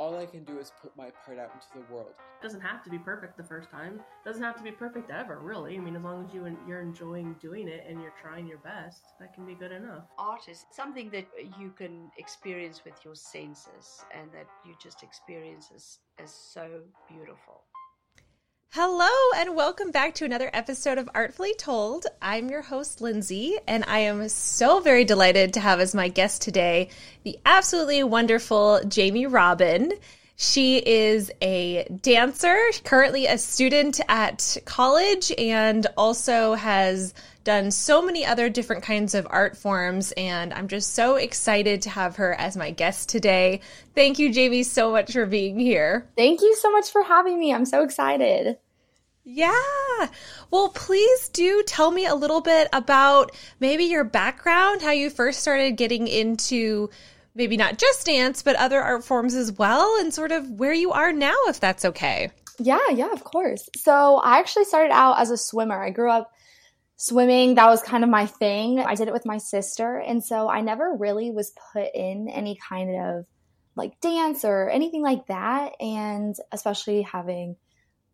All I can do is put my part out into the world. It doesn't have to be perfect the first time. It doesn't have to be perfect ever, really. I mean, as long as you you're enjoying doing it and you're trying your best, that can be good enough. Art is something that you can experience with your senses and that you just experience as, as so beautiful. Hello, and welcome back to another episode of Artfully Told. I'm your host, Lindsay, and I am so very delighted to have as my guest today the absolutely wonderful Jamie Robin. She is a dancer, currently a student at college, and also has done so many other different kinds of art forms. And I'm just so excited to have her as my guest today. Thank you, Jamie, so much for being here. Thank you so much for having me. I'm so excited. Yeah. Well, please do tell me a little bit about maybe your background, how you first started getting into maybe not just dance, but other art forms as well, and sort of where you are now, if that's okay. Yeah, yeah, of course. So I actually started out as a swimmer. I grew up swimming. That was kind of my thing. I did it with my sister. And so I never really was put in any kind of like dance or anything like that. And especially having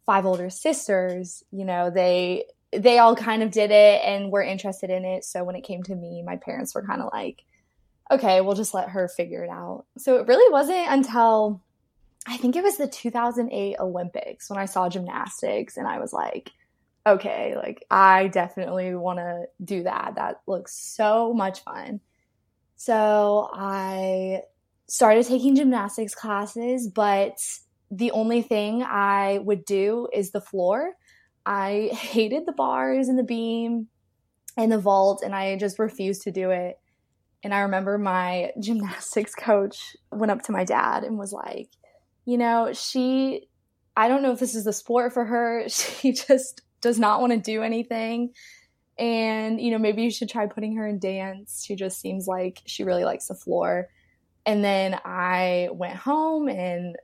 five older sisters, you know, they they all kind of did it and were interested in it. So when it came to me, my parents were kind of like, okay, we'll just let her figure it out. So it really wasn't until I think it was the 2008 Olympics when I saw gymnastics and I was like, okay, like I definitely want to do that. That looks so much fun. So I started taking gymnastics classes, but the only thing I would do is the floor. I hated the bars and the beam and the vault, and I just refused to do it. And I remember my gymnastics coach went up to my dad and was like, you know, she, I don't know if this is the sport for her. She just does not want to do anything. And, you know, maybe you should try putting her in dance. She just seems like she really likes the floor. And then I went home and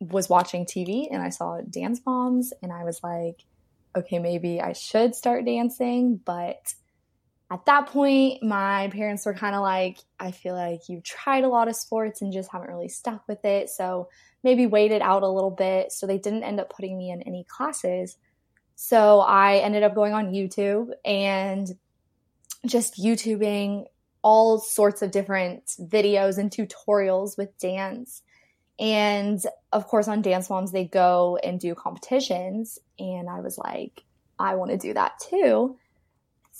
was watching TV and I saw Dance Moms and I was like, okay, maybe I should start dancing. But at that point, my parents were kind of like, I feel like you've tried a lot of sports and just haven't really stuck with it. So maybe wait it out a little bit. So they didn't end up putting me in any classes. So I ended up going on YouTube and just YouTubing all sorts of different videos and tutorials with dance. And of course, on Dance Moms, they go and do competitions. And I was like, I want to do that too.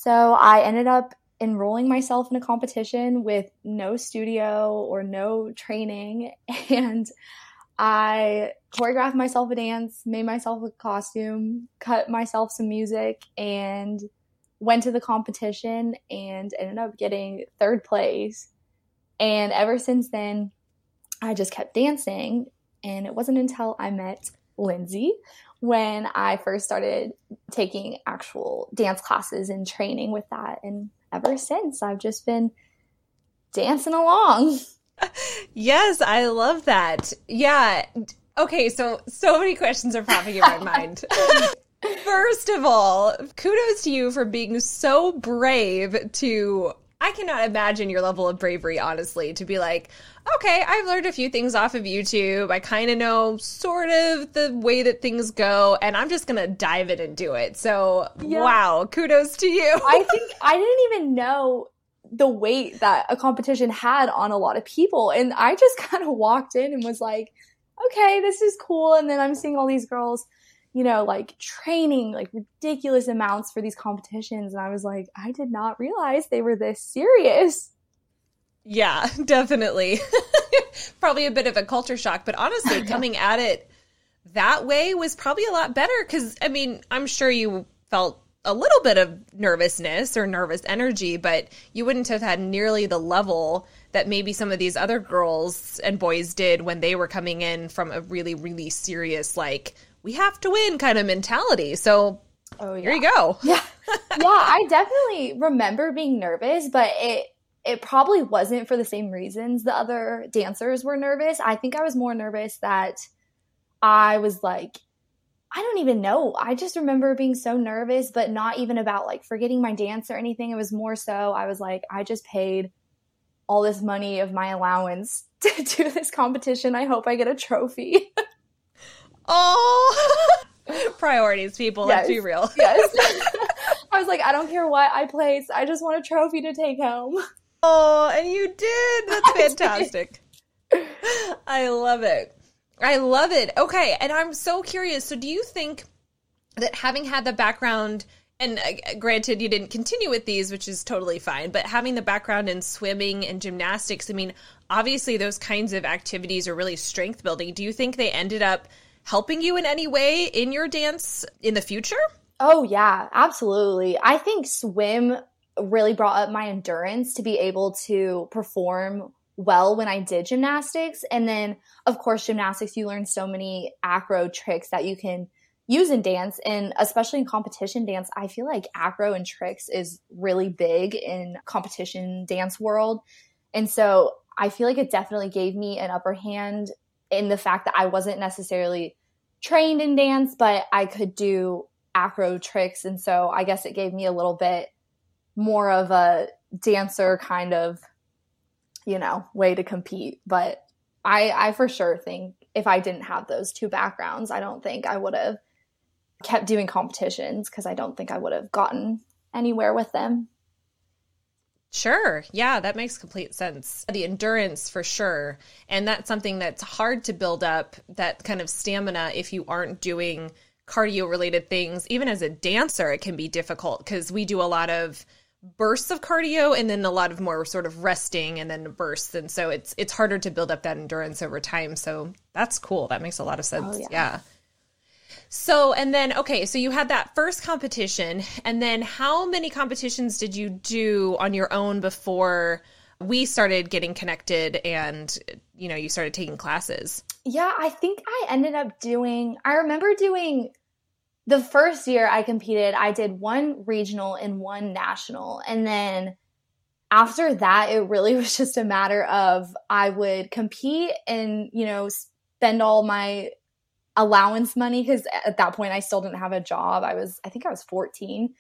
So I ended up enrolling myself in a competition with no studio or no training. And I choreographed myself a dance, made myself a costume, cut myself some music, and went to the competition and ended up getting third place. And ever since then, I just kept dancing. And it wasn't until I met Lindsay when I first started taking actual dance classes and training with that. And ever since, I've just been dancing along. Yes, I love that. Yeah. Okay, so so many questions are popping in my mind. First of all, kudos to you for being so brave to I cannot imagine your level of bravery, honestly, to be like, okay, I've learned a few things off of YouTube. I kind of know sort of the way that things go, and I'm just going to dive in and do it. So, yeah. wow, kudos to you. I think I didn't even know the weight that a competition had on a lot of people. And I just kind of walked in and was like, okay, this is cool. And then I'm seeing all these girls you know, like training like ridiculous amounts for these competitions. And I was like, I did not realize they were this serious. Yeah, definitely. probably a bit of a culture shock, but honestly, coming at it that way was probably a lot better because, I mean, I'm sure you felt a little bit of nervousness or nervous energy, but you wouldn't have had nearly the level that maybe some of these other girls and boys did when they were coming in from a really, really serious, like, we have to win kind of mentality. So oh, yeah. here you go. Yeah. yeah, I definitely remember being nervous, but it it probably wasn't for the same reasons the other dancers were nervous. I think I was more nervous that I was like, I don't even know. I just remember being so nervous, but not even about like forgetting my dance or anything. It was more so I was like, I just paid all this money of my allowance to do this competition. I hope I get a trophy. oh, priorities, people. Yes. Let's be real. yes. I was like, I don't care what I place. I just want a trophy to take home. Oh, and you did. That's fantastic. I, I love it. I love it. Okay, and I'm so curious. So, do you think that having had the background, and uh, granted, you didn't continue with these, which is totally fine, but having the background in swimming and gymnastics, I mean, obviously, those kinds of activities are really strength building. Do you think they ended up helping you in any way in your dance in the future? Oh, yeah, absolutely. I think swim really brought up my endurance to be able to perform well when I did gymnastics. And then, of course, gymnastics, you learn so many acro tricks that you can use in dance. And especially in competition dance, I feel like acro and tricks is really big in competition dance world. And so I feel like it definitely gave me an upper hand in the fact that I wasn't necessarily trained in dance, but I could do acro tricks. And so I guess it gave me a little bit more of a dancer kind of you know, way to compete. But I, I for sure think if I didn't have those two backgrounds, I don't think I would have kept doing competitions because I don't think I would have gotten anywhere with them. Sure. Yeah, that makes complete sense. The endurance for sure. And that's something that's hard to build up that kind of stamina if you aren't doing cardio related things. Even as a dancer, it can be difficult because we do a lot of bursts of cardio and then a lot of more sort of resting and then bursts and so it's it's harder to build up that endurance over time so that's cool that makes a lot of sense oh, yeah. yeah. So and then okay so you had that first competition and then how many competitions did you do on your own before we started getting connected and you know you started taking classes yeah i think i ended up doing i remember doing the first year I competed, I did one regional and one national. And then after that, it really was just a matter of I would compete and, you know, spend all my allowance money because at that point I still didn't have a job. I was, I think I was 14.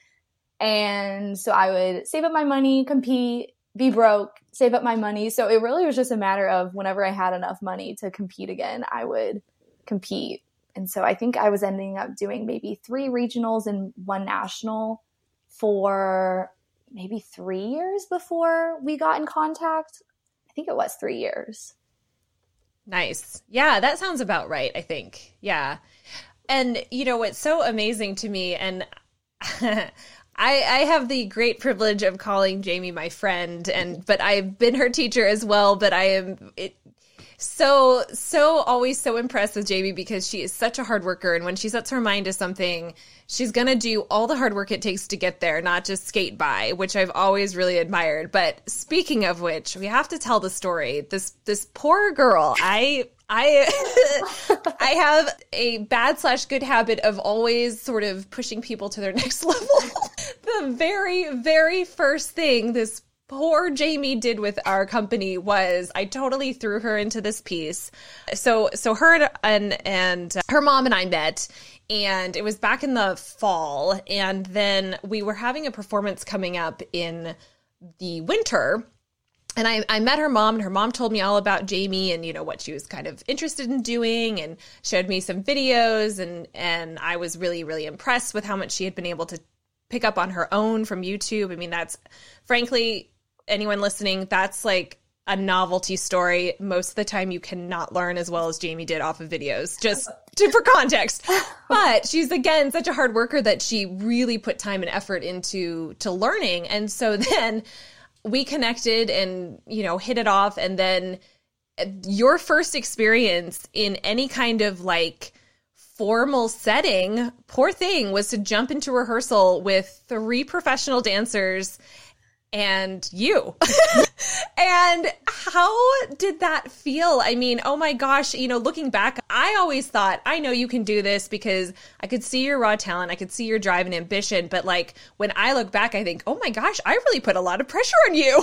And so I would save up my money, compete, be broke, save up my money. So it really was just a matter of whenever I had enough money to compete again, I would compete. And so I think I was ending up doing maybe three regionals and one national for maybe three years before we got in contact. I think it was three years. Nice. Yeah, that sounds about right, I think. Yeah. And, you know, what's so amazing to me, and I, I have the great privilege of calling Jamie my friend, and but I've been her teacher as well. But I am it, so so always so impressed with Jamie because she is such a hard worker and when she sets her mind to something she's going to do all the hard work it takes to get there not just skate by which I've always really admired but speaking of which we have to tell the story this this poor girl I I I have a bad slash good habit of always sort of pushing people to their next level. the very very first thing this poor Jamie did with our company was I totally threw her into this piece. So so her and and uh, her mom and I met and it was back in the fall and then we were having a performance coming up in the winter and I, I met her mom and her mom told me all about Jamie and you know what she was kind of interested in doing and showed me some videos and and I was really really impressed with how much she had been able to pick up on her own from YouTube. I mean that's frankly anyone listening, that's like a novelty story. Most of the time, you cannot learn as well as Jamie did off of videos, just to, for context. But she's again such a hard worker that she really put time and effort into to learning, and so then we connected and you know hit it off, and then your first experience in any kind of like formal setting, poor thing, was to jump into rehearsal with three professional dancers and you. and how did that feel? I mean, oh my gosh, you know, looking back, I always thought, I know you can do this because I could see your raw talent, I could see your drive and ambition. But like when I look back, I think, oh my gosh, I really put a lot of pressure on you.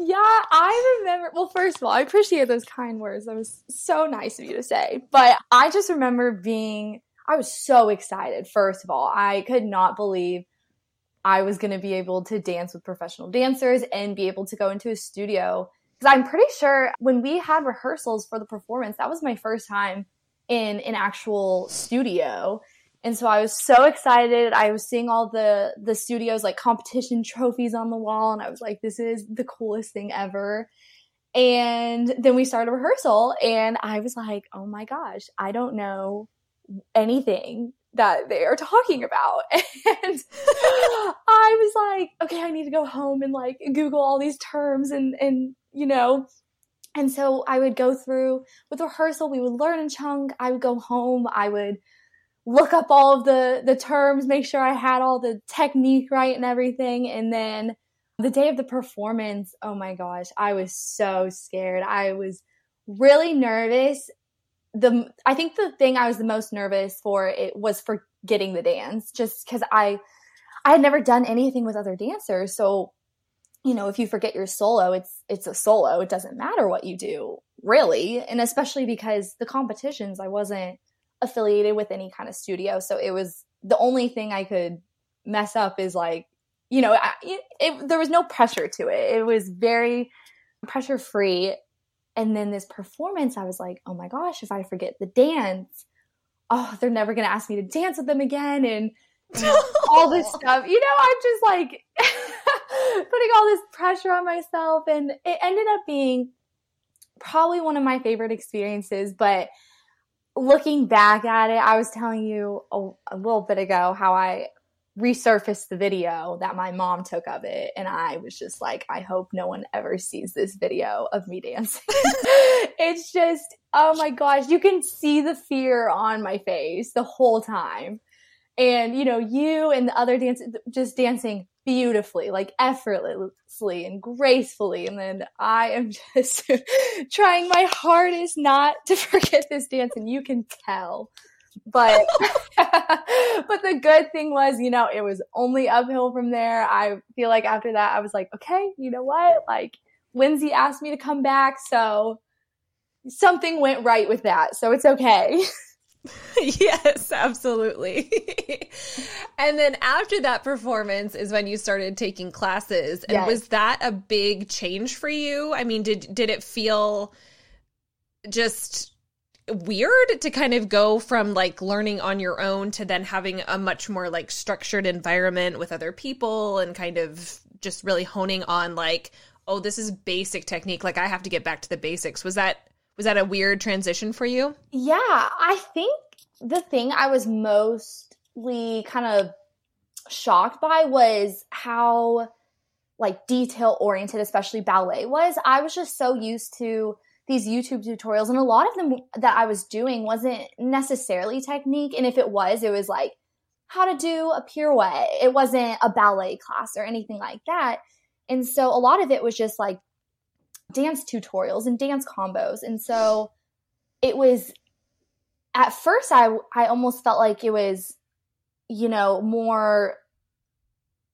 yeah, I remember. Well, first of all, I appreciate those kind words. That was so nice of you to say. But I just remember being, I was so excited, first of all. I could not believe I was going to be able to dance with professional dancers and be able to go into a studio. Because I'm pretty sure when we had rehearsals for the performance, that was my first time in an actual studio. And so I was so excited. I was seeing all the the studios like competition trophies on the wall and I was like this is the coolest thing ever. And then we started rehearsal and I was like, "Oh my gosh, I don't know anything that they are talking about. And I was like, okay, I need to go home and like Google all these terms and, and, you know, and so I would go through with rehearsal, we would learn a chunk. I would go home, I would look up all of the, the terms, make sure I had all the technique right and everything. And then the day of the performance, oh my gosh, I was so scared. I was really nervous the I think the thing I was the most nervous for it was for getting the dance, just because I I had never done anything with other dancers. So, you know, if you forget your solo, it's it's a solo. It doesn't matter what you do, really. And especially because the competitions, I wasn't affiliated with any kind of studio, so it was the only thing I could mess up is like, you know, I, it, it, there was no pressure to it. It was very pressure free and then this performance, I was like, oh my gosh, if I forget the dance, oh, they're never going to ask me to dance with them again. And all this stuff. You know, I'm just like putting all this pressure on myself. And it ended up being probably one of my favorite experiences. But looking back at it, I was telling you a, a little bit ago how I resurfaced the video that my mom took of it and I was just like I hope no one ever sees this video of me dancing. it's just oh my gosh, you can see the fear on my face the whole time. And you know, you and the other dancers just dancing beautifully, like effortlessly and gracefully. And then I am just trying my hardest not to forget this dance and you can tell but but the good thing was you know it was only uphill from there. I feel like after that i was like okay you know what? Like lindsay asked me to come back so something went right with that so it's okay. Yes absolutely. And then after that performance is when you started taking classes and yes. was that a big change for you? I mean did did it feel just weird to kind of go from like learning on your own to then having a much more like structured environment with other people and kind of just really honing on like oh this is basic technique. Like i have to get back to the basics. Was that was that a weird transition for you? Yeah i think the thing i was mostly kind of shocked by was how like detail oriented especially ballet was. I was just so used to these YouTube tutorials, and a lot of them that I was doing wasn't necessarily technique. And if it was, it was like how to do a pirouette. It wasn't a ballet class or anything like that. And so a lot of it was just like dance tutorials and dance combos. And so it was at first I I almost felt like it was you know more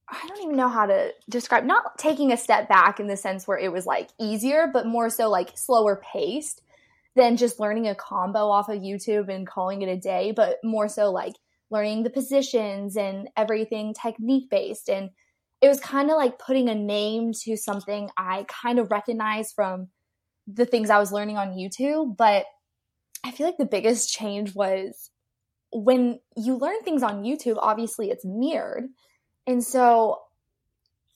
I don't even know how to describe not taking a step back in the sense where it was like easier, but more so like slower paced than just learning a combo off of YouTube and calling it a day, but more so like learning the positions and everything technique based. And it was kind of like putting a name to something I kind of recognized from the things I was learning on YouTube. But I feel like the biggest change was when you learn things on YouTube, obviously it's mirrored and so,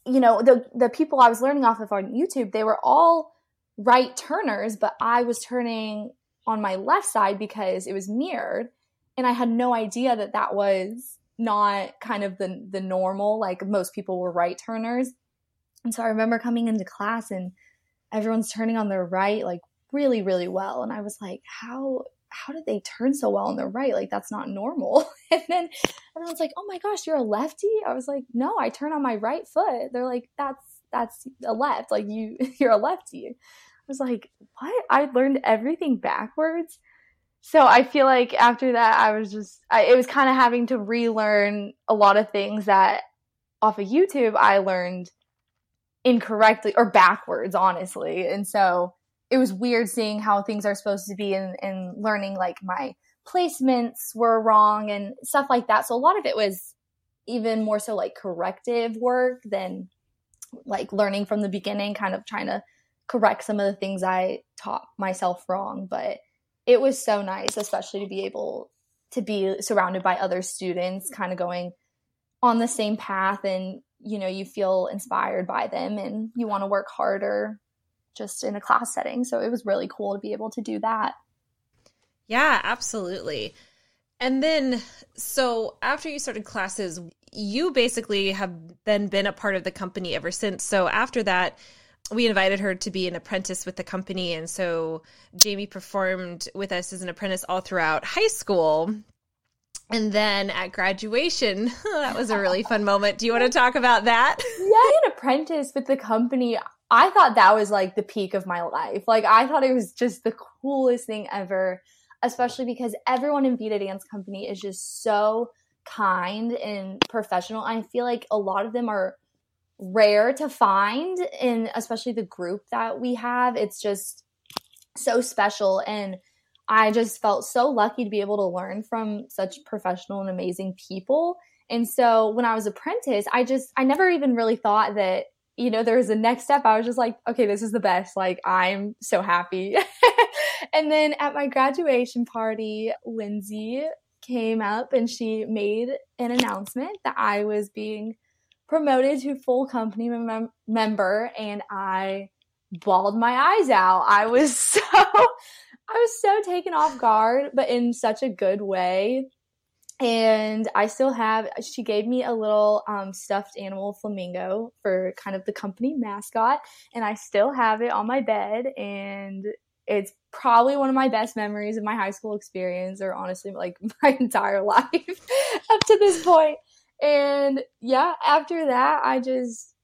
you know, the the people I was learning off of on YouTube, they were all right turners, but I was turning on my left side because it was mirrored, and I had no idea that that was not kind of the the normal like most people were right turners. And so I remember coming into class and everyone's turning on their right like really really well and I was like how how did they turn so well on the right? Like that's not normal. and then everyone's like, oh my gosh, you're a lefty? I was like, no, I turn on my right foot. They're like, that's that's a left. Like you, you're a lefty. I was like, what? I learned everything backwards. So I feel like after that, I was just, I, it was kind of having to relearn a lot of things that off of YouTube I learned incorrectly or backwards, honestly. And so it was weird seeing how things are supposed to be and, and learning like my placements were wrong and stuff like that. So a lot of it was even more so like corrective work than like learning from the beginning, kind of trying to correct some of the things I taught myself wrong. But it was so nice, especially to be able to be surrounded by other students, kind of going on the same path and you know you feel inspired by them and you want to work harder just in a class setting so it was really cool to be able to do that yeah absolutely and then so after you started classes you basically have then been a part of the company ever since so after that we invited her to be an apprentice with the company. And so Jamie performed with us as an apprentice all throughout high school. And then at graduation, that was a really fun moment. Do you want to talk about that? Yeah, an apprentice with the company. I thought that was like the peak of my life. Like, I thought it was just the coolest thing ever, especially because everyone in Vita Dance Company is just so kind and professional. I feel like a lot of them are rare to find in especially the group that we have. It's just so special and I just felt so lucky to be able to learn from such professional and amazing people. And so when I was apprentice, I just I never even really thought that you know there was a next step. I was just like, okay, this is the best. Like I'm so happy. and then at my graduation party, Lindsay came up and she made an announcement that I was being promoted to full company mem- member and I bawled my eyes out. I was so I was so taken off guard, but in such a good way. And I still have she gave me a little um, stuffed animal flamingo for kind of the company mascot and I still have it on my bed and it's probably one of my best memories of my high school experience or honestly like my entire life up to this point. and yeah, after that, I just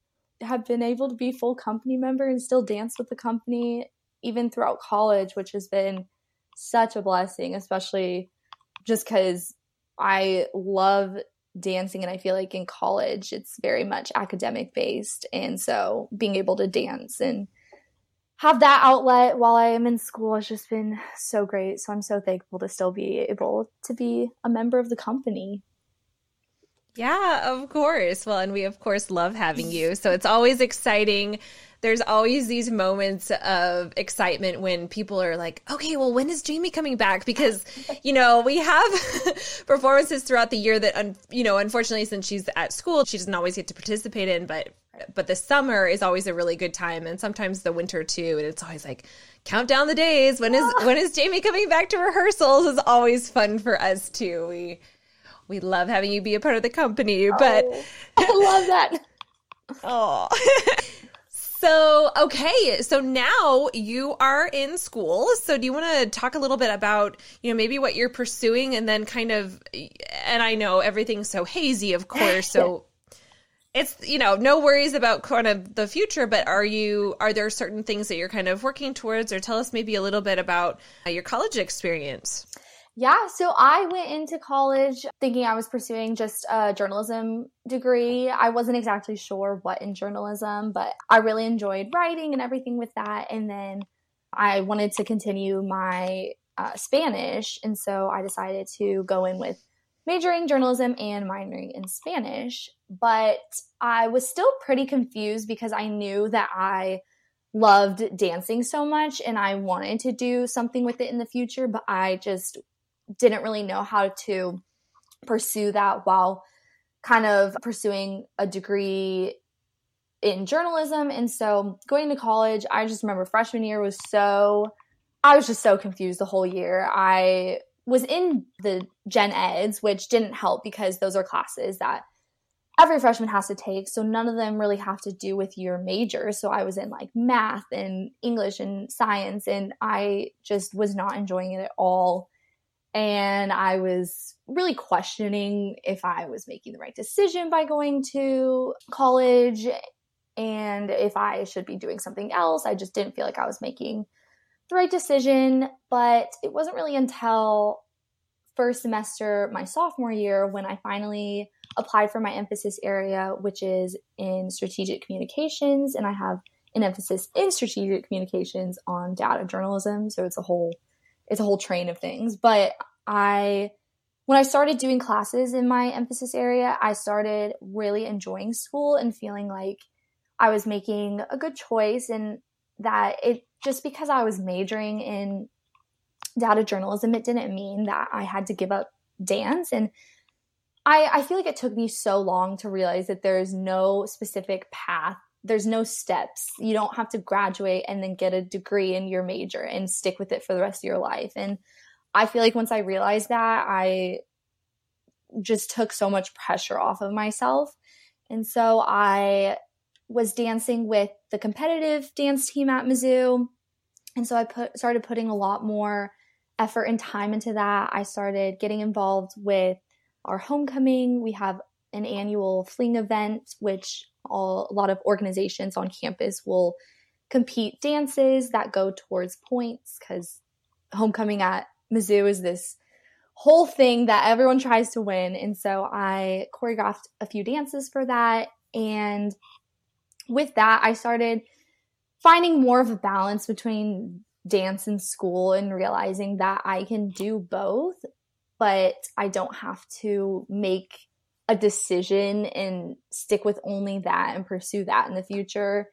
have been able to be full company member and still dance with the company even throughout college, which has been such a blessing, especially just because I love dancing and I feel like in college it's very much academic based. And so being able to dance and have that outlet while I am in school has just been so great. So I'm so thankful to still be able to be a member of the company. Yeah, of course. Well, and we of course love having you. So it's always exciting. There's always these moments of excitement when people are like, okay, well, when is Jamie coming back? Because, you know, we have performances throughout the year that, you know, unfortunately, since she's at school, she doesn't always get to participate in, but but the summer is always a really good time and sometimes the winter too and it's always like count down the days when is when is jamie coming back to rehearsals is always fun for us too we we love having you be a part of the company, but oh, I love that. oh. So, okay, so now you are in school. So, do you want to talk a little bit about, you know, maybe what you're pursuing and then kind of, and I know everything's so hazy, of course. So, it's, you know, no worries about kind of the future, but are you, are there certain things that you're kind of working towards or tell us maybe a little bit about uh, your college experience? Yeah, so I went into college thinking I was pursuing just a journalism degree. I wasn't exactly sure what in journalism, but I really enjoyed writing and everything with that. And then I wanted to continue my uh, Spanish. And so I decided to go in with majoring journalism and minoring in Spanish. But I was still pretty confused because I knew that I loved dancing so much and I wanted to do something with it in the future, but I just didn't really know how to pursue that while kind of pursuing a degree in journalism. And so going to college, I just remember freshman year was so, I was just so confused the whole year. I was in the gen eds, which didn't help because those are classes that every freshman has to take. So none of them really have to do with your major. So I was in like math and English and science, and I just was not enjoying it at all and I was really questioning if I was making the right decision by going to college. and if I should be doing something else. I just didn't feel like I was making the right decision. But it wasn't really until first semester, my sophomore year, when I finally applied for my emphasis area, which is in strategic communications. And I have an emphasis in strategic communications on data journalism. So it's a whole it's a whole train of things. But I when I started doing classes in my emphasis area, I started really enjoying school and feeling like I was making a good choice and that it just because I was majoring in data journalism, it didn't mean that I had to give up dance. And I, I feel like it took me so long to realize that there's no specific path. There's no steps. You don't have to graduate and then get a degree in your major and stick with it for the rest of your life. And I feel like once I realized that, I just took so much pressure off of myself. And so I was dancing with the competitive dance team at Mizzou. And so I put started putting a lot more effort and time into that. I started getting involved with our homecoming. We have an annual fling event, which all, a lot of organizations on campus will compete dances that go towards points because homecoming at Mizzou is this whole thing that everyone tries to win. And so I choreographed a few dances for that. And with that, I started finding more of a balance between dance and school and realizing that I can do both, but I don't have to make a decision and stick with only that and pursue that in the future.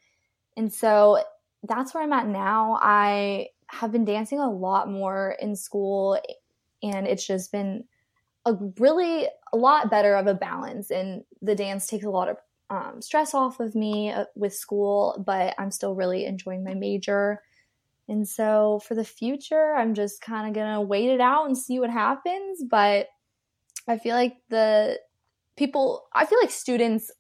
And so that's where I'm at now. I have been dancing a lot more in school and it's just been a really a lot better of a balance and the dance takes a lot of um, stress off of me uh, with school, but I'm still really enjoying my major. And so for the future, I'm just kind of to wait it out and see what happens. But I feel like the people, I feel like students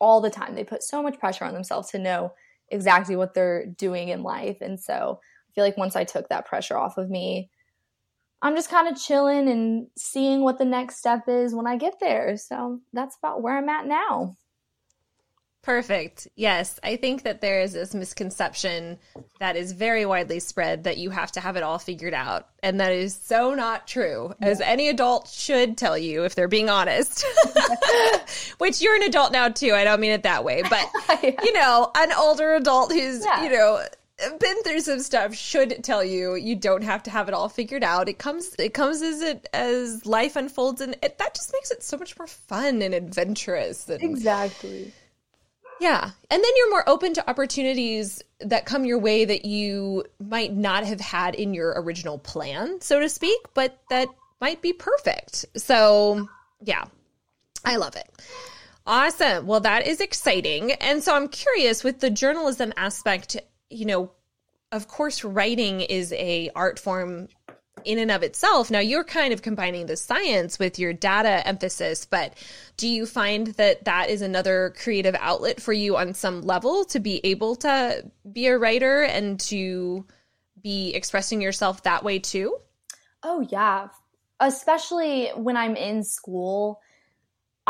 all the time, they put so much pressure on themselves to know exactly what they're doing in life. And so I feel like once I took that pressure off of me, I'm just kind of chilling and seeing what the next step is when I get there. So that's about where I'm at now. Perfect. Yes. I think that there is this misconception that is very widely spread that you have to have it all figured out. And that is so not true, yeah. as any adult should tell you if they're being honest. Which you're an adult now, too. I don't mean it that way. But, yeah. you know, an older adult who's, yeah. you know, been through some stuff should tell you you don't have to have it all figured out. It comes it comes as it as life unfolds and it, that just makes it so much more fun and adventurous. And, exactly. Yeah. And then you're more open to opportunities that come your way that you might not have had in your original plan, so to speak, but that might be perfect. So, yeah, I love it. Awesome. Well, that is exciting. And so I'm curious with the journalism aspect, you know, of course writing is a art form in and of itself. Now you're kind of combining the science with your data emphasis, but do you find that that is another creative outlet for you on some level to be able to be a writer and to be expressing yourself that way too? Oh yeah, especially when I'm in school.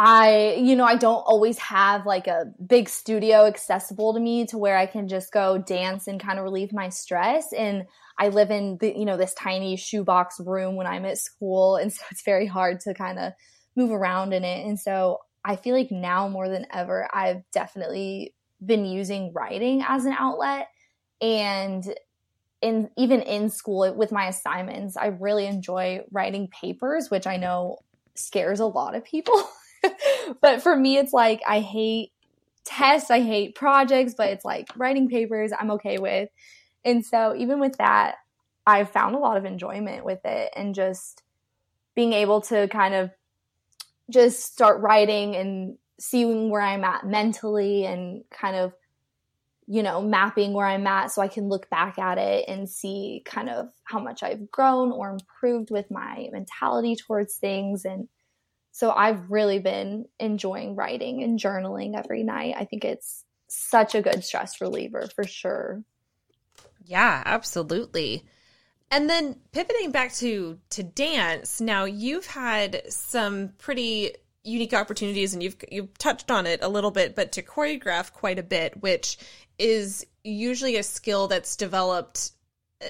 I, you know, I don't always have like a big studio accessible to me to where I can just go dance and kind of relieve my stress. And I live in the, you know, this tiny shoebox room when I'm at school. And so it's very hard to kind of move around in it. And so I feel like now more than ever, I've definitely been using writing as an outlet. And in even in school with my assignments, I really enjoy writing papers, which I know scares a lot of people. but for me, it's like I hate tests, I hate projects, but it's like writing papers I'm okay with. And so even with that, I've found a lot of enjoyment with it and just being able to kind of just start writing and seeing where I'm at mentally and kind of, you know, mapping where I'm at so I can look back at it and see kind of how much I've grown or improved with my mentality towards things. And so I've really been enjoying writing and journaling every night. I think it's such a good stress reliever for sure. Yeah, absolutely. And then pivoting back to to dance, now you've had some pretty unique opportunities and you've you've touched on it a little bit but to choreograph quite a bit which is usually a skill that's developed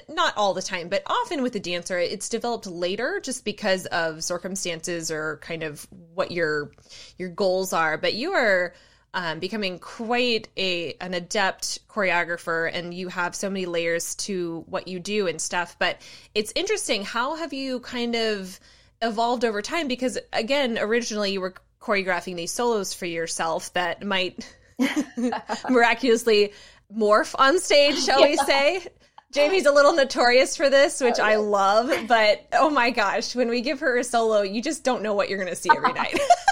not all the time but often with a dancer it's developed later just because of circumstances or kind of what your your goals are. But you are um, becoming quite a an adept choreographer and you have so many layers to what you do and stuff. But it's interesting how have you kind of evolved over time? Because again originally you were choreographing these solos for yourself that might miraculously morph on stage shall yeah. we say Jamie's a little notorious for this, which oh, I love, but oh my gosh, when we give her a solo, you just don't know what you're going to see every night.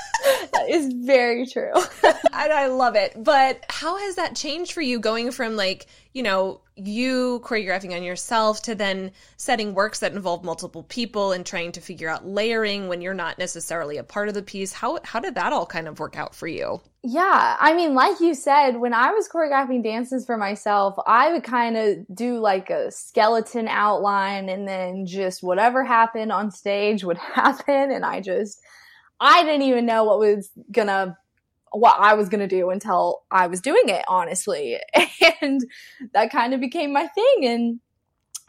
that is very true. and I love it. But how has that changed for you going from like, you know, you choreographing on yourself to then setting works that involve multiple people and trying to figure out layering when you're not necessarily a part of the piece? How how did that all kind of work out for you? Yeah, I mean, like you said, when I was choreographing dances for myself, I would kind of do like a skeleton outline and then just whatever happened on stage would happen and I just I didn't even know what was gonna what I was going to do until I was doing it, honestly. And that kind of became my thing. And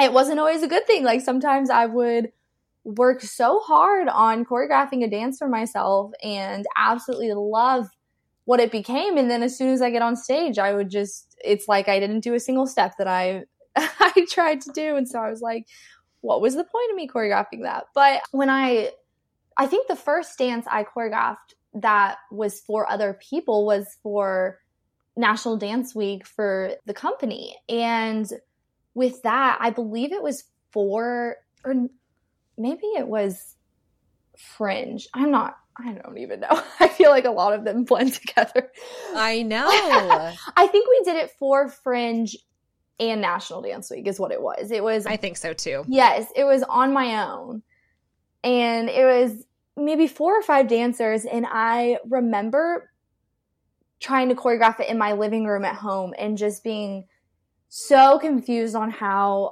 it wasn't always a good thing. Like sometimes I would work so hard on choreographing a dance for myself and absolutely love what it became. And then as soon as I get on stage, I would just, it's like I didn't do a single step that I, I tried to do. And so I was like, what was the point of me choreographing that? But when I I think the first dance I choreographed that was for other people was for National Dance Week for the company. And with that, I believe it was for, or maybe it was Fringe. I'm not, I don't even know. I feel like a lot of them blend together. I know. I think we did it for Fringe and National Dance Week, is what it was. It was, I think so too. Yes, it was on my own. And it was maybe four or five dancers and I remember trying to choreograph it in my living room at home and just being so confused on how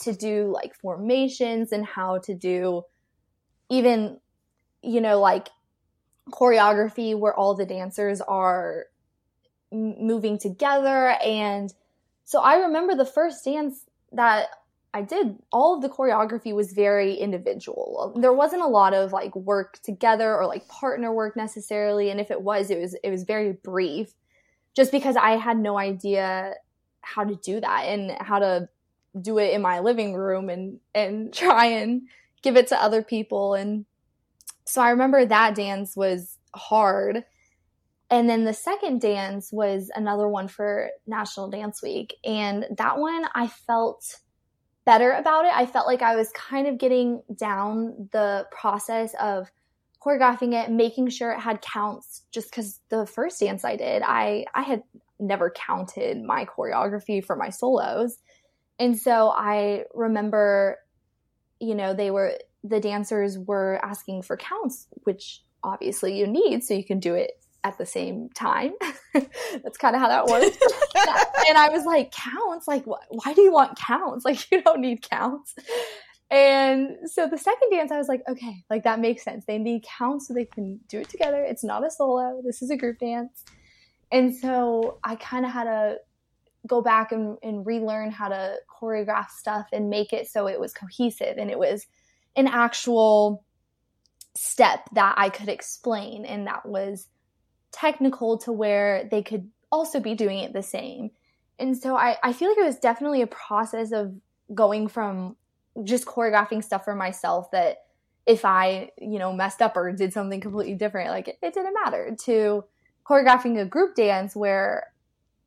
to do like formations and how to do even you know like choreography where all the dancers are moving together. And so I remember the first dance that I did all of the choreography was very individual. There wasn't a lot of like work together or like partner work necessarily, and if it was, it was it was very brief, just because I had no idea how to do that and how to do it in my living room and and try and give it to other people and so I remember that dance was hard. And then the second dance was another one for National Dance Week. And that one I felt better about it. I felt like I was kind of getting down the process of choreographing it, making sure it had counts just cuz the first dance I did, I I had never counted my choreography for my solos. And so I remember you know, they were the dancers were asking for counts, which obviously you need so you can do it at the same time. That's kind of how that works. and I was like, counts? Like, wh- why do you want counts? Like, you don't need counts. And so the second dance, I was like, okay, like that makes sense. They need counts so they can do it together. It's not a solo. This is a group dance. And so I kind of had to go back and, and relearn how to choreograph stuff and make it so it was cohesive and it was an actual step that I could explain and that was technical to where they could also be doing it the same. And so I, I feel like it was definitely a process of going from just choreographing stuff for myself that if I, you know, messed up or did something completely different, like it, it didn't matter, to choreographing a group dance where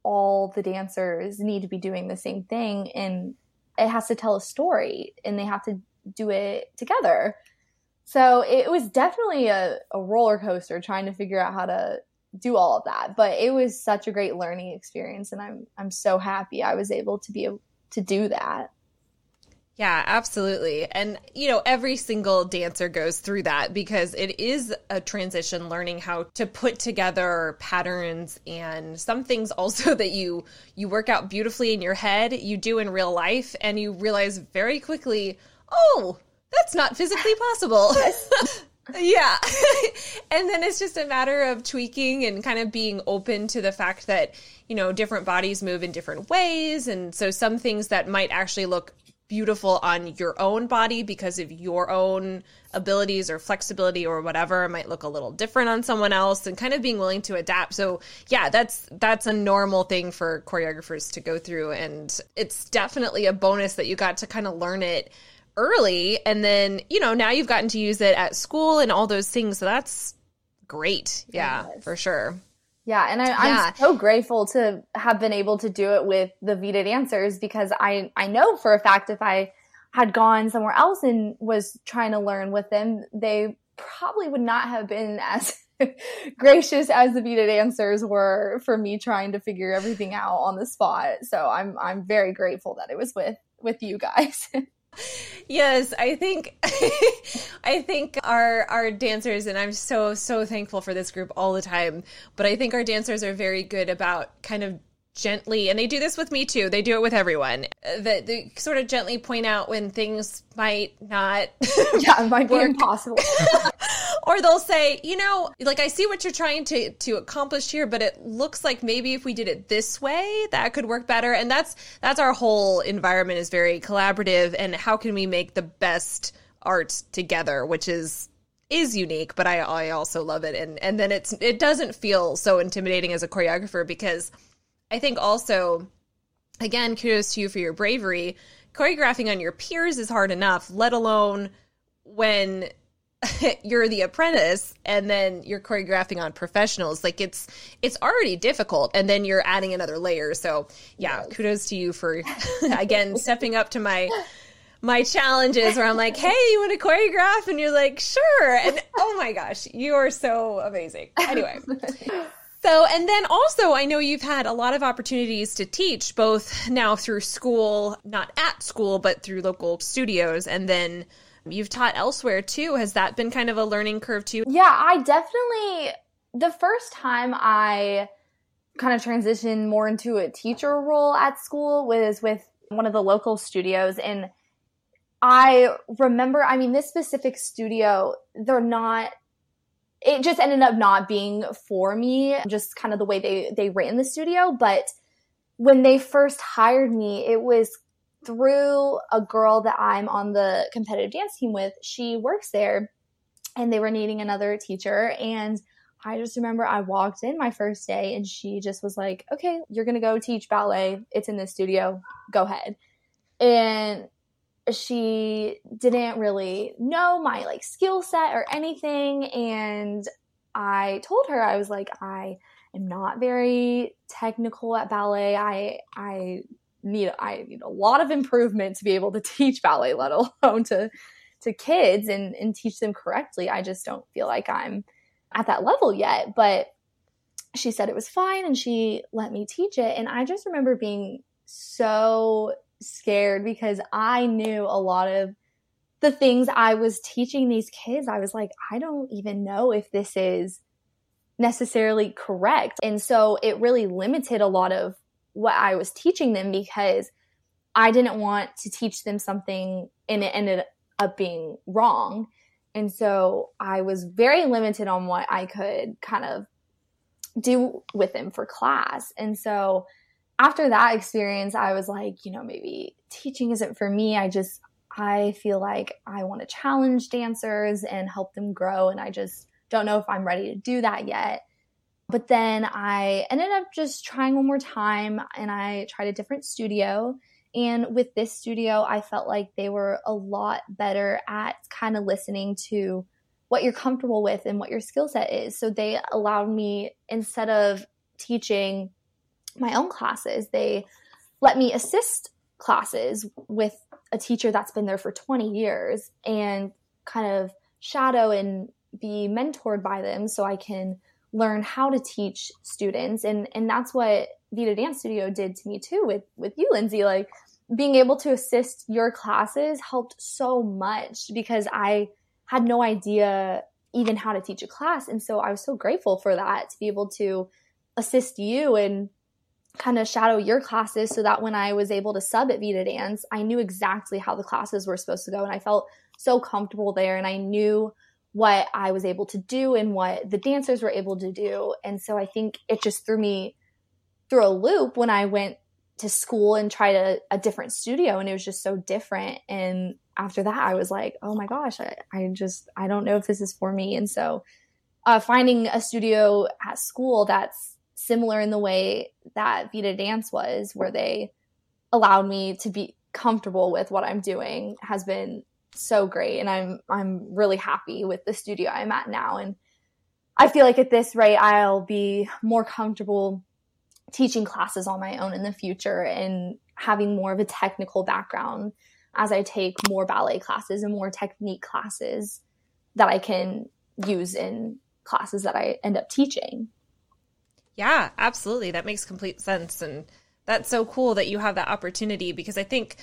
all the dancers need to be doing the same thing and it has to tell a story and they have to do it together. So it was definitely a, a roller coaster trying to figure out how to do all of that. But it was such a great learning experience and I'm I'm so happy I was able to be able to do that. Yeah, absolutely. And, you know, every single dancer goes through that because it is a transition learning how to put together patterns and some things also that you you work out beautifully in your head, you do in real life and you realize very quickly, "Oh, that's not physically possible." yeah. and then it's just a matter of tweaking and kind of being open to the fact that, you know, different bodies move in different ways. And so some things that might actually look beautiful on your own body because of your own abilities or flexibility or whatever might look a little different on someone else and kind of being willing to adapt. So, yeah, that's that's a normal thing for choreographers to go through and it's definitely a bonus that you got to kind of learn it early and then you know now you've gotten to use it at school and all those things so that's great yeah yes. for sure yeah and I, am so grateful to have been able to do it with the vita dancers because i i know for a fact if i had gone somewhere else and was trying to learn with them they probably would not have been as gracious as the Vita dancers were for me trying to figure everything out on the spot. So I'm I'm very grateful that it was with with you guys. yes, I think I think our our dancers and I'm so so thankful for this group all the time, but I think our dancers are very good about kind of gently and they do this with me too they do it with everyone that they sort of gently point out when things might not yeah it might be impossible or they'll say you know like i see what you're trying to to accomplish here but it looks like maybe if we did it this way that could work better. And that's that's our whole environment is very collaborative. And how can we make the best art together which is is unique but i i also love it. And and then it's it doesn't feel so intimidating as a choreographer because I think also, again, kudos to you for your bravery. Choreographing on your peers is hard enough, let alone when you're the apprentice and then you're choreographing on professionals like it's it's already difficult. And then you're adding another layer. So yeah yes. kudos to you for again stepping up to my my challenges where i'm like hey you want to choreograph? And you're like sure. And oh my gosh you are so amazing. Anyway. So, and then also, I know you've had a lot of opportunities to teach both now through school, not at school, but through local studios, and then you've taught elsewhere too. Has that been kind of a learning curve too? Yeah, I definitely, the first time I kind of transitioned more into a teacher role at school was with one of the local studios. And I remember, I mean, this specific studio, they're not it just ended up not being for me, just kind of the way they, they ran the studio. But when they first hired me, it was through a girl that I'm on the competitive dance team with. She works there and they were needing another teacher. And I just remember I walked in my first day and she just was like, okay, you're going to go teach ballet. It's in the studio. Go ahead. And she didn't really know my like skill set or anything and i told her i was like i am not very technical at ballet i i need i need a lot of improvement to be able to teach ballet let alone to to kids and and teach them correctly i just don't feel like i'm at that level yet but she said it was fine and she let me teach it and i just remember being so scared because I knew a lot of the things I was teaching these kids. I was like, I don't even know if this is necessarily correct. And so it really limited a lot of what I was teaching them because I didn't want to teach them something and it ended up being wrong. And so I was very limited on what I could kind of do with them for class. And so after that experience, I was like, you know, maybe teaching isn't for me. I just, I feel like I want to challenge dancers and help them grow. And I just don't know if I'm ready to do that yet. But then I ended up just trying one more time and I tried a different studio. And with this studio, I felt like they were a lot better at kind of listening to what you're comfortable with and what your skill set is. So they allowed me, instead of teaching my own classes. They let me assist classes with a teacher that's been there for 20 years and kind of shadow and be mentored by them so I can learn how to teach students. And and that's what Vita Dance Studio did to me too with with you Lindsay. Like being able to assist your classes helped so much because I had no idea even how to teach a class. And so I was so grateful for that to be able to assist you and kind of shadow your classes so that when I was able to sub at Vita Dance, I knew exactly how the classes were supposed to go. And I felt so comfortable there and I knew what I was able to do and what the dancers were able to do. And so I think it just threw me through a loop when I went to school and tried a, a different studio and it was just so different. And after that, I was like, oh my gosh, I, I just, I don't know if this is for me. And so uh, finding a studio at school that's similar in the way that Vita Dance was, where they allowed me to be comfortable with what I'm doing has been so great and I'm I'm really happy with the studio I'm at now and I feel like at this rate I'll be more comfortable teaching classes on my own in the future and having more of a technical background as I take more ballet classes and more technique classes that I can use in classes that I end up teaching. Yeah, absolutely. That makes complete sense and that's so cool that you have that opportunity because I think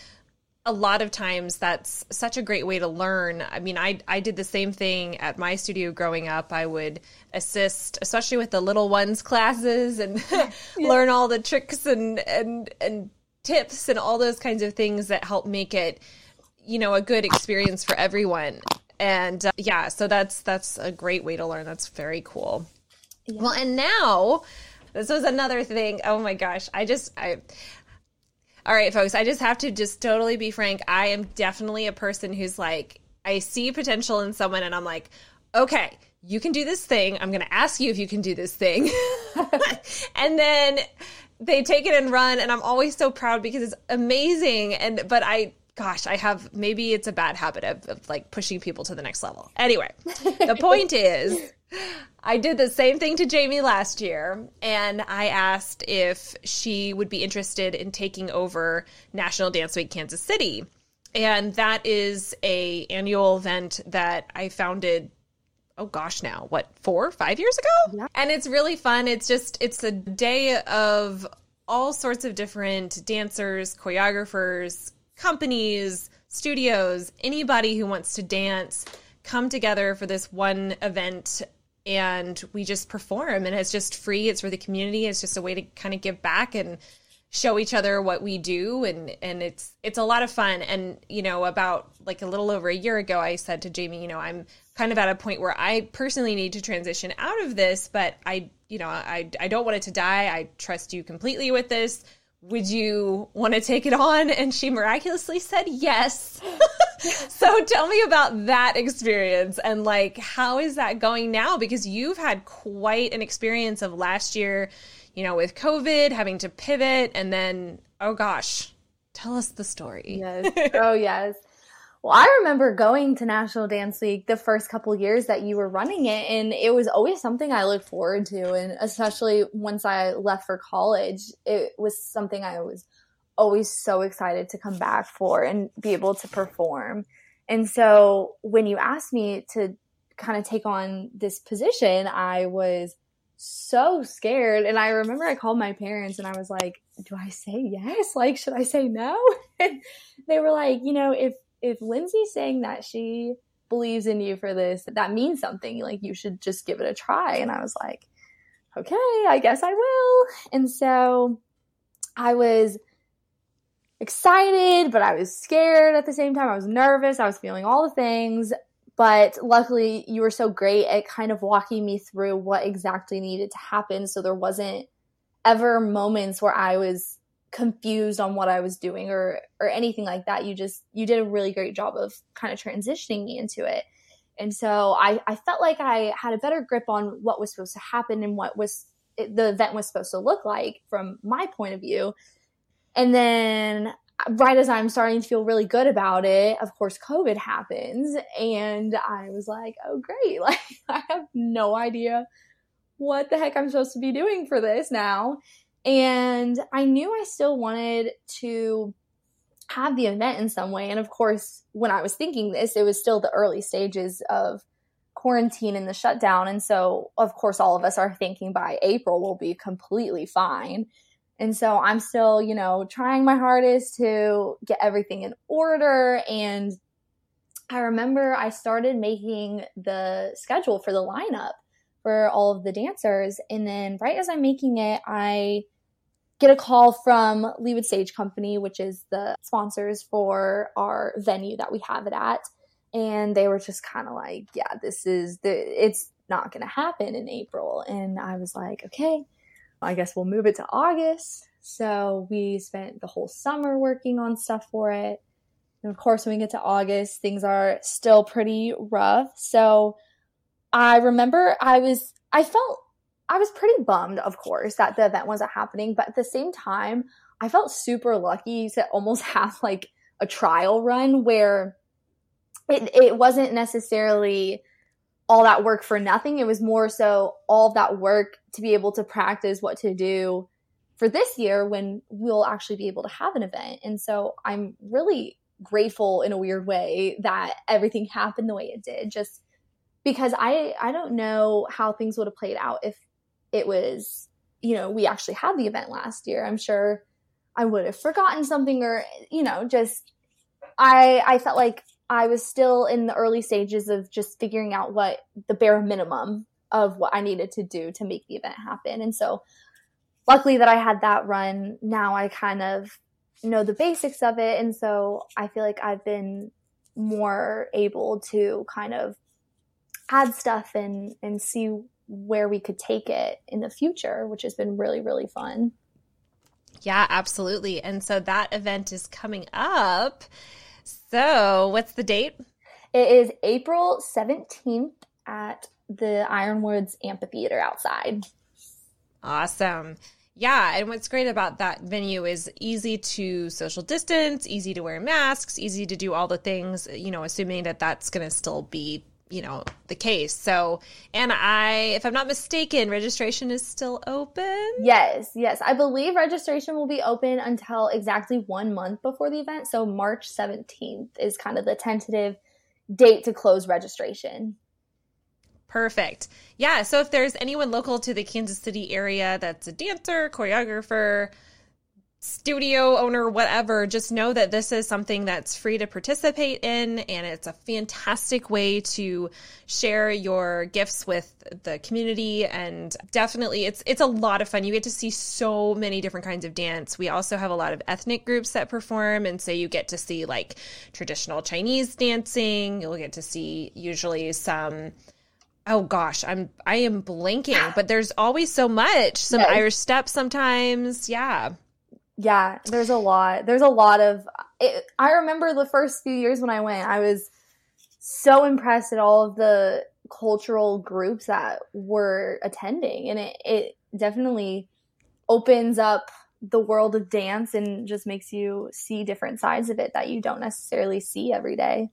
a lot of times that's such a great way to learn. I mean, I I did the same thing at my studio growing up. I would assist, especially with the little ones classes, and yeah. learn all the tricks and and and tips and all those kinds of things that help make it, you know, a good experience for everyone. And uh, yeah, so that's that's a great way to learn. That's very cool. Yeah. Well, and now this was another thing. Oh my gosh, I just I all right, folks, I just have to just totally be frank. I am definitely a person who's like, I see potential in someone and I'm like, okay, you can do this thing. I'm going to ask you if you can do this thing. and then they take it and run and I'm always so proud because it's amazing and but I gosh, I have maybe it's a bad habit of, of like pushing people to the next level. Anyway, the point is I did the same thing to Jamie last year, and I asked if she would be interested in taking over National Dance Week Kansas City. And that is a annual event that I founded oh gosh now what four five years ago yeah. and it's really fun it's just it's a day of all sorts of different dancers choreographers companies studios anybody who wants to dance come together for this one event and we just perform and it's just free it's for the community it's just a way to kind of give back and show each other what we do and and it's it's a lot of fun and you know about like a little over a year ago I said to Jamie you know I'm kind of at a point where I personally need to transition out of this but I you know I I don't want it to die I trust you completely with this would you want to take it on? And she miraculously said yes. so tell me about that experience and like, how is that going now? Because you've had quite an experience of last year, you know, with COVID, having to pivot, and then, oh gosh, tell us the story. Yes. Oh, yes. Well, I remember going to National Dance Week the first couple years that you were running it, and it was always something I looked forward to. And especially once I left for college, it was something I was always so excited to come back for and be able to perform. And so when you asked me to kind of take on this position, I was so scared. And I remember I called my parents and I was like, do I say yes? Like, should I say no? They were like, you know, if if Lindsay's saying that she believes in you for this, that means something. Like you should just give it a try. And I was like, okay, I guess I will. And so I was excited, but I was scared at the same time. I was nervous. I was feeling all the things. But luckily, you were so great at kind of walking me through what exactly needed to happen. So there wasn't ever moments where I was confused on what I was doing or or anything like that. You just you did a really great job of kind of transitioning me into it. And so I, I felt like I had a better grip on what was supposed to happen and what was the event was supposed to look like from my point of view. And then right as I'm starting to feel really good about it, of course, COVID happens. And I was like, oh, great. Like, I have no idea what the heck I'm supposed to be doing for this now. And I knew I still wanted to have the event in some way. And of course, when I was thinking this, it was still the early stages of quarantine and the shutdown. And so, of course, all of us are thinking by April we'll be completely fine. And so I'm still, you know, trying my hardest to get everything in order. And I remember I started making the schedule for the lineup for all of the dancers. And then right as I'm making it, I get a call from Leawood Stage Company, which is the sponsors for our venue that we have it at. and they were just kind of like, yeah, this is the it's not going to happen in April. And I was like, okay, I guess we'll move it to August. So we spent the whole summer working on stuff for it. And of course, when we get to August, things are still pretty rough. So I remember I was, I felt, I was pretty bummed, of course, that the event wasn't happening. But at the same time, I felt super lucky to almost have like a trial run where it, it wasn't necessarily all that work for nothing. It was more so all that work to be able to practice what to do for this year when we'll actually be able to have an event. And so I'm really grateful in a weird way that everything happened the way it did just because I I don't know how things would have played out if it was, you know, we actually had the event last year. I'm sure I would have forgotten something or you know, just I I felt like I was still in the early stages of just figuring out what the bare minimum of what I needed to do to make the event happen. And so, luckily that I had that run, now I kind of know the basics of it. And so, I feel like I've been more able to kind of add stuff and and see where we could take it in the future, which has been really really fun. Yeah, absolutely. And so that event is coming up so, what's the date? It is April 17th at the Ironwoods Amphitheater outside. Awesome. Yeah, and what's great about that venue is easy to social distance, easy to wear masks, easy to do all the things, you know, assuming that that's going to still be you know the case. So and i if i'm not mistaken registration is still open? Yes yes. I believe registration will be open until exactly one month before the event. So march 17th is kind of the tentative date to close registration. Perfect. Yeah so if there's anyone local to the kansas city area that's a dancer choreographer studio owner, whatever, just know that this is something that's free to participate in. And it's a fantastic way to share your gifts with the community. And definitely it's, it's a lot of fun. You get to see so many different kinds of dance. We also have a lot of ethnic groups that perform. And so you get to see like traditional Chinese dancing. You'll get to see usually some oh gosh i'm i am blanking but there's always so much some irish steps sometimes yeah yeah, there's a lot. There's a lot of. It, I remember the first few years when I went, I was so impressed at all of the cultural groups that were attending, and it it definitely opens up the world of dance and just makes you see different sides of it that you don't necessarily see every day.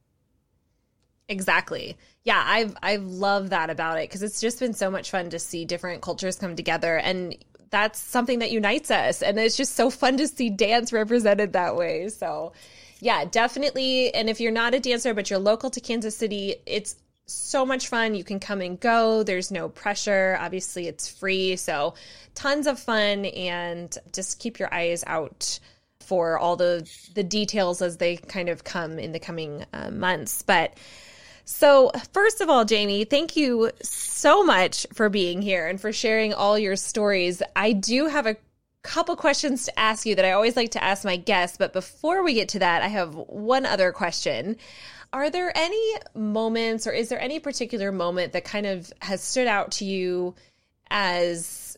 Exactly. Yeah, I've I've loved that about it because it's just been so much fun to see different cultures come together and that's something that unites us. And it's just so fun to see dance represented that way. So, yeah, definitely. And if you're not a dancer, but you're local to Kansas City, it's so much fun. You can come and go. There's no pressure. Obviously, it's free. So, tons of fun. And just keep your eyes out for all the the details as they kind of come in the coming uh, months. But so, first of all, Jamie, thank you so much for being here and for sharing all your stories. I do have a couple questions to ask you that I always like to ask my guests, but before we get to that, I have one other question. Are there any moments or is there any particular moment that kind of has stood out to you as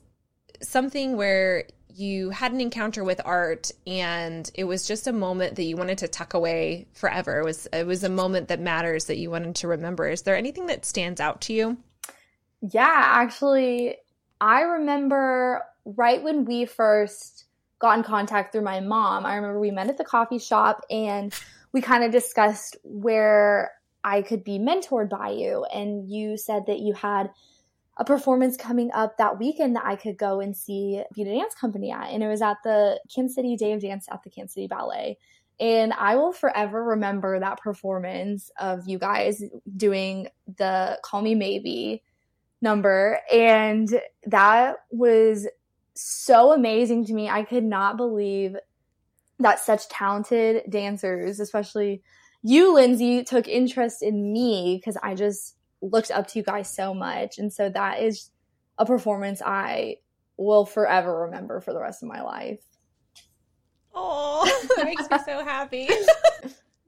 something where you had an encounter with art and it was just a moment that you wanted to tuck away forever. It was it was a moment that matters that you wanted to remember. Is there anything that stands out to you? Yeah, actually I remember right when we first got in contact through my mom. I remember we met at the coffee shop and we kind of discussed where I could be mentored by you and you said that you had a performance coming up that weekend that I could go and see Beauty Dance Company at. And it was at the Kansas City Day of Dance at the Kansas City Ballet. And I will forever remember that performance of you guys doing the Call Me Maybe number. And that was so amazing to me. I could not believe that such talented dancers, especially you, Lindsay, took interest in me because I just looked up to you guys so much. And so that is a performance I will forever remember for the rest of my life. Oh, that makes me so happy.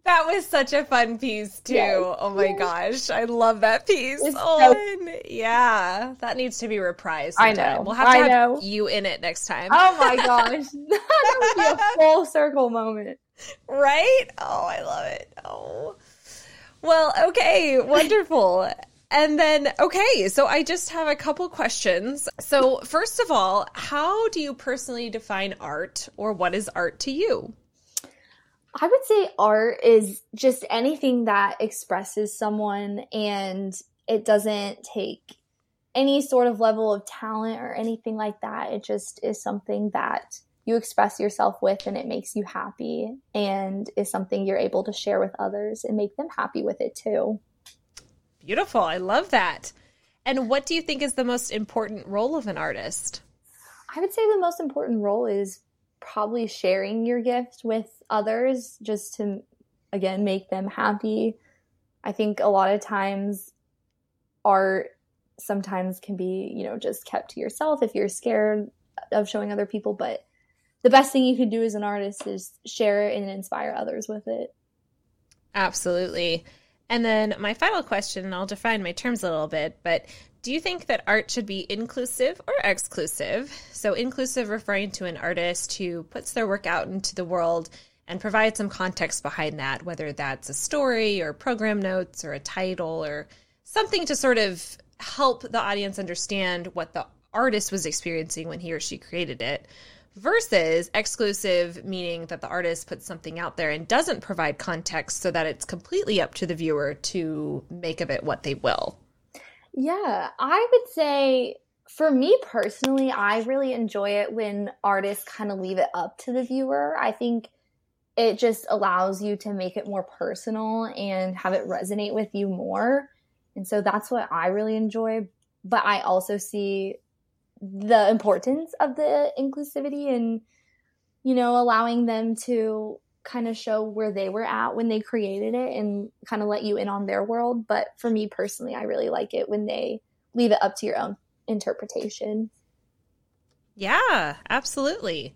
That was such a fun piece too. Yes, oh my yes. gosh, I love that piece. It's oh, so- yeah, that needs to be reprised. I know, We'll have to I have know. you in it next time. Oh my gosh. that would be a full circle moment. Right? Oh, I love it. Oh. Well, okay, wonderful. And then, okay, so I just have a couple questions. So, first of all, how do you personally define art, or what is art to you? I would say art is just anything that expresses someone and it doesn't take any sort of level of talent or anything like that. It just is something that you express yourself with and it makes you happy and is something you're able to share with others and make them happy with it too. Beautiful. I love that. And what do you think is the most important role of an artist? I would say the most important role is probably sharing your gift with others just to, again, make them happy. I think a lot of times art sometimes can be, you know, just kept to yourself if you're scared of showing other people. But the best thing you can do as an artist is share it and inspire others with it. Absolutely. And then my final question, and I'll define my terms a little bit, but do you think that art should be inclusive or exclusive? So, inclusive referring to an artist who puts their work out into the world and provides some context behind that, whether that's a story or program notes or a title or something to sort of help the audience understand what the artist was experiencing when he or she created it versus exclusive meaning that the artist puts something out there and doesn't provide context so that it's completely up to the viewer to make of it what they will. Yeah, I would say for me personally, I really enjoy it when artists kind of leave it up to the viewer. I think it just allows you to make it more personal and have it resonate with you more. And so that's what I really enjoy. But I also see the importance of the inclusivity and, you know, allowing them to kind of show where they were at when they created it and kind of let you in on their world. But for me personally, I really like it when they leave it up to your own interpretation. Yeah, absolutely.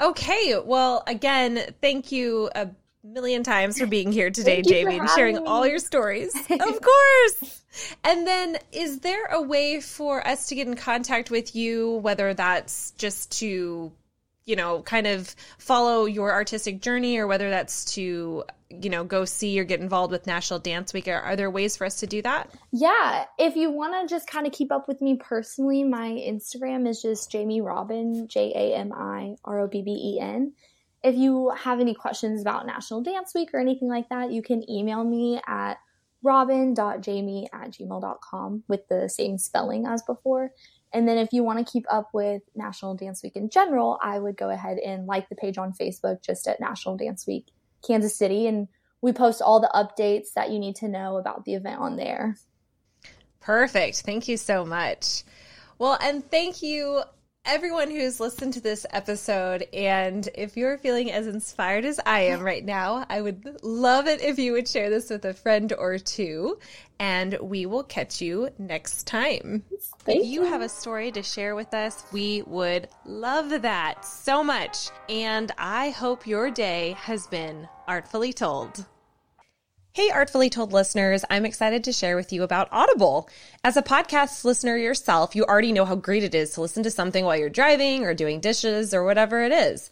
Okay, well, again, thank you a million times for being here today, Thank you for Jamie, and sharing having all your stories. of course. And then, is there a way for us to get in contact with you, whether that's just to, you know, kind of follow your artistic journey or whether that's to, you know, go see or get involved with National Dance Week? Are, are there ways for us to do that? Yeah, if you want to just kind of keep up with me personally, my Instagram is just Jamie Robben, J A M I R O B B E N. If you have any questions about National Dance Week or anything like that, you can email me at robben.jamie at gmail.com with the same spelling as before. And then if you want to keep up with National Dance Week in general, I would go ahead and like the page on Facebook just at National Dance Week Kansas City. And we post all the updates that you need to know about the event on there. Perfect. Thank you so much. Well, and thank you everyone who's listened to this episode. And if you're feeling as inspired as I am right now, I would love it if you would share this with a friend or two. And we will catch you next time. Thank if you have a story to share with us, we would love that so much. And I hope your day has been artfully told. Hey, Artfully Told listeners, I'm excited to share with you about Audible. As a podcast listener yourself, you already know how great it is to listen to something while you're driving or doing dishes or whatever it is.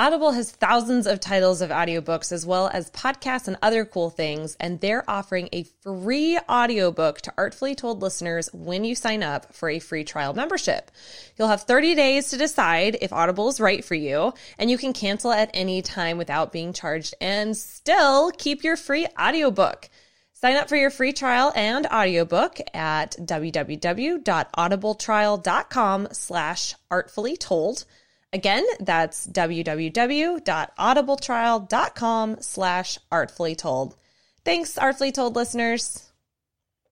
Audible has thousands of titles of audiobooks as well as podcasts and other cool things, and they're offering a free audiobook to Artfully Told listeners when you sign up for a free trial membership. You'll have 30 days to decide if Audible is right for you, and you can cancel at any time without being charged and still keep your free audiobook. Sign up for your free trial and audiobook at www.audibletrial.com slash artfully told. Again, that's www.audibletrial.com slash artfully told. Thanks, Artfully Told listeners.